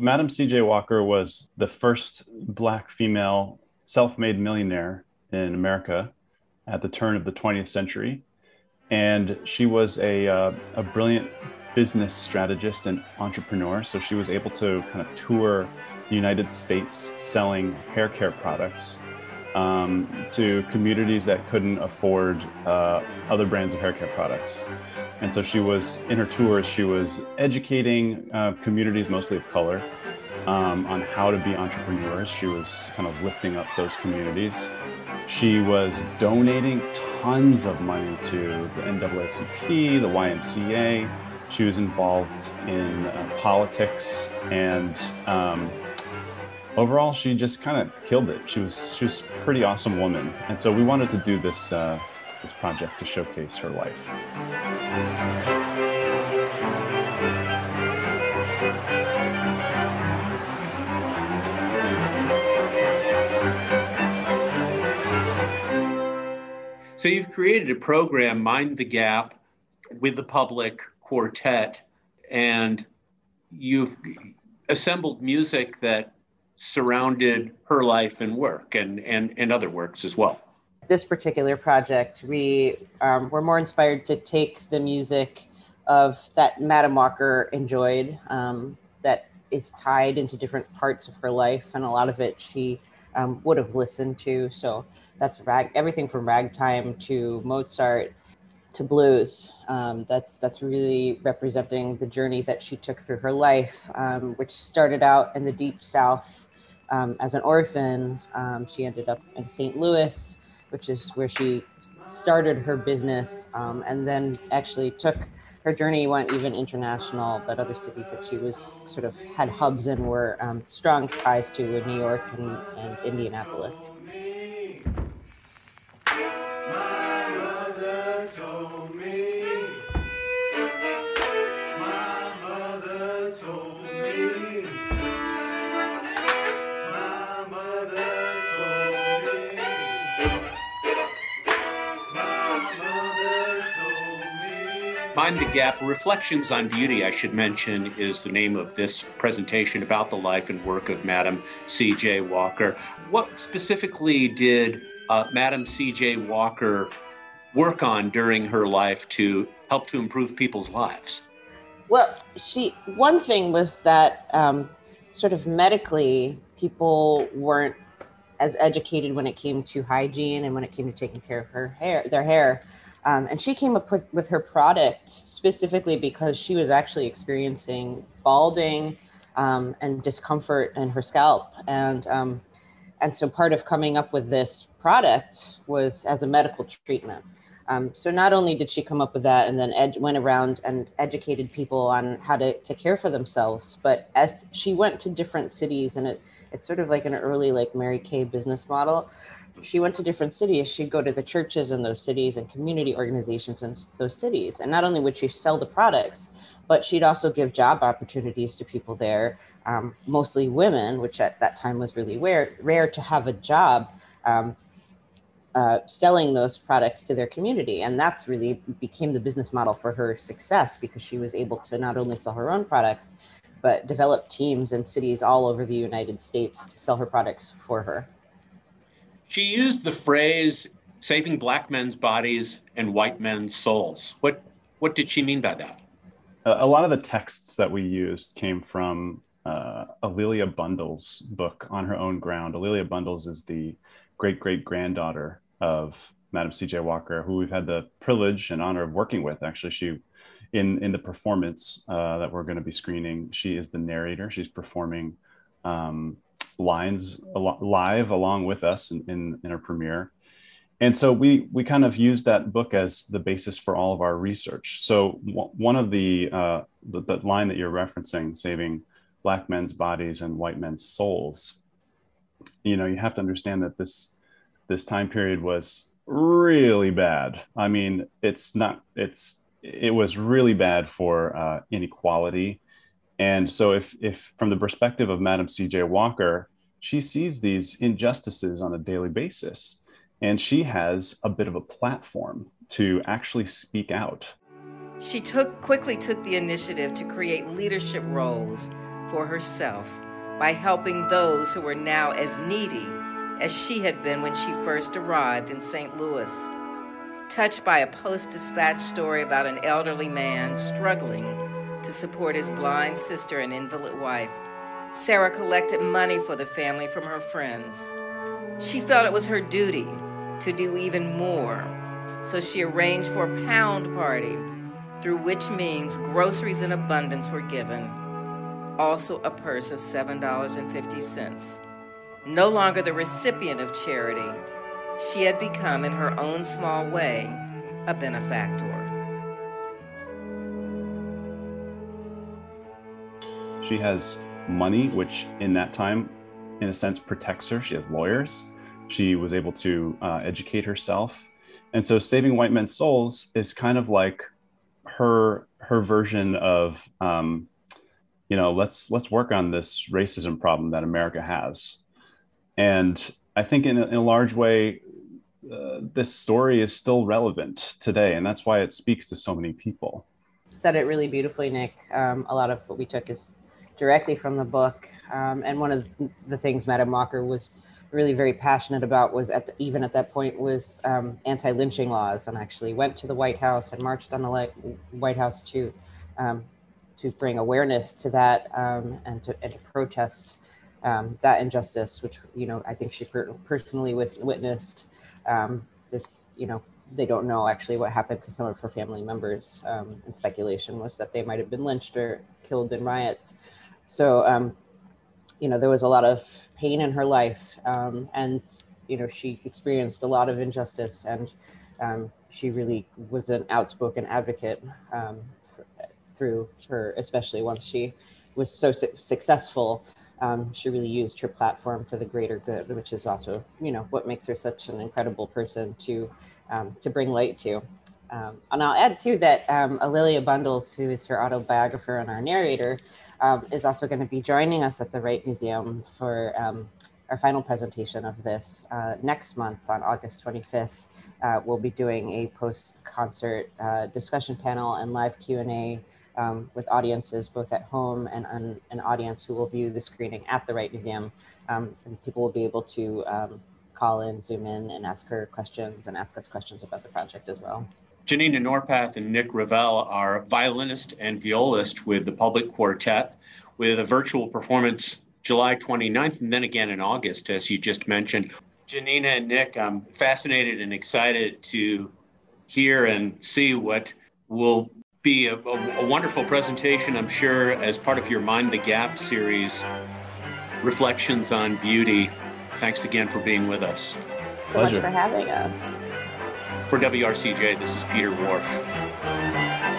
Madam C.J. Walker was the first Black female self made millionaire in America at the turn of the 20th century. And she was a, uh, a brilliant business strategist and entrepreneur. So she was able to kind of tour the United States selling hair care products um, to communities that couldn't afford uh, other brands of hair care products. And so she was, in her tours, she was educating uh, communities, mostly of color, um, on how to be entrepreneurs. She was kind of lifting up those communities. She was donating tons of money to the NAACP, the YMCA. She was involved in uh, politics and um, overall, she just kind of killed it. She was she was a pretty awesome woman, and so we wanted to do this uh, this project to showcase her life. So you've created a program, Mind the Gap, with the public quartet, and you've assembled music that surrounded her life and work and, and, and other works as well. This particular project, we um, were more inspired to take the music of that Madam Walker enjoyed um, that is tied into different parts of her life, and a lot of it she um, would have listened to. So that's rag, everything from ragtime to Mozart to blues. Um, that's that's really representing the journey that she took through her life, um, which started out in the deep South um, as an orphan, um, she ended up in St. Louis, which is where she started her business, um, and then actually took her journey went even international. But other cities that she was sort of had hubs in were um, strong ties to were New York and, and Indianapolis. Mind the Gap Reflections on Beauty, I should mention, is the name of this presentation about the life and work of Madam C.J. Walker. What specifically did uh, Madam C.J. Walker work on during her life to help to improve people's lives? Well, she one thing was that um, sort of medically, people weren't as educated when it came to hygiene and when it came to taking care of her hair, their hair. Um, and she came up with, with her product specifically because she was actually experiencing balding um, and discomfort in her scalp. And, um, and so part of coming up with this product was as a medical treatment. Um, so not only did she come up with that and then ed- went around and educated people on how to, to care for themselves, but as she went to different cities and it, it's sort of like an early like Mary Kay business model she went to different cities, she'd go to the churches in those cities and community organizations in those cities. And not only would she sell the products, but she'd also give job opportunities to people there, um, mostly women, which at that time was really rare, rare to have a job um, uh, selling those products to their community. And that's really became the business model for her success because she was able to not only sell her own products, but develop teams in cities all over the United States to sell her products for her. She used the phrase saving black men's bodies and white men's souls. What what did she mean by that? A lot of the texts that we used came from uh, A'Lelia Bundles' book on her own ground. A'Lelia Bundles is the great great granddaughter of Madam C.J. Walker, who we've had the privilege and honor of working with. Actually, she in in the performance uh, that we're going to be screening, she is the narrator. She's performing um, lines live along with us in, in, in premiere. And so we we kind of use that book as the basis for all of our research. So w- one of the, uh, the, the line that you're referencing, saving black men's bodies and white men's souls, you know, you have to understand that this this time period was really bad. I mean, it's not it's it was really bad for uh, inequality and so, if, if from the perspective of Madam C.J. Walker, she sees these injustices on a daily basis, and she has a bit of a platform to actually speak out. She took quickly took the initiative to create leadership roles for herself by helping those who were now as needy as she had been when she first arrived in St. Louis. Touched by a Post Dispatch story about an elderly man struggling to support his blind sister and invalid wife, Sarah collected money for the family from her friends. She felt it was her duty to do even more, so she arranged for a pound party, through which means groceries in abundance were given, also a purse of $7.50. No longer the recipient of charity, she had become, in her own small way, a benefactor. She has money, which in that time, in a sense, protects her. She has lawyers. She was able to uh, educate herself. And so saving white men's souls is kind of like her her version of um, you know let's let's work on this racism problem that america has and i think in a, in a large way uh, this story is still relevant today and that's why it speaks to so many people said it really beautifully nick um, a lot of what we took is directly from the book um, and one of the things madam walker was really very passionate about was at the, even at that point was um, anti-lynching laws and actually went to the white house and marched on the white house to um, to bring awareness to that um, and to and to protest um, that injustice, which you know I think she per- personally witnessed. Um, this you know they don't know actually what happened to some of her family members, and speculation was that they might have been lynched or killed in riots. So um, you know there was a lot of pain in her life, um, and you know she experienced a lot of injustice and. she really was an outspoken advocate through her, especially once she was so su- successful. Um, she really used her platform for the greater good, which is also, you know, what makes her such an incredible person to um, to bring light to. Um, and I'll add too that um, A'Lelia Bundles, who is her autobiographer and our narrator, um, is also going to be joining us at the Wright Museum for um, our final presentation of this uh, next month on August 25th. Uh, we'll be doing a post-concert uh, discussion panel and live Q&A um, with audiences both at home and an, an, audience who will view the screening at the Wright Museum. Um, and people will be able to um, call in, zoom in, and ask her questions and ask us questions about the project as well. Jannina Norpoth and Nick Revel are violinist and violist with the PUBLIQuartet, with a virtual performance July 29th and then again in August, as you just mentioned. Jannina and Nick, I'm fascinated and excited to hear and see what will be a, a, a, wonderful presentation, I'm sure, as part of your Mind the Gap series, Reflections on Beauty. Thanks again for being with us. Pleasure. for having us. For WRCJ, this is Peter Whorf.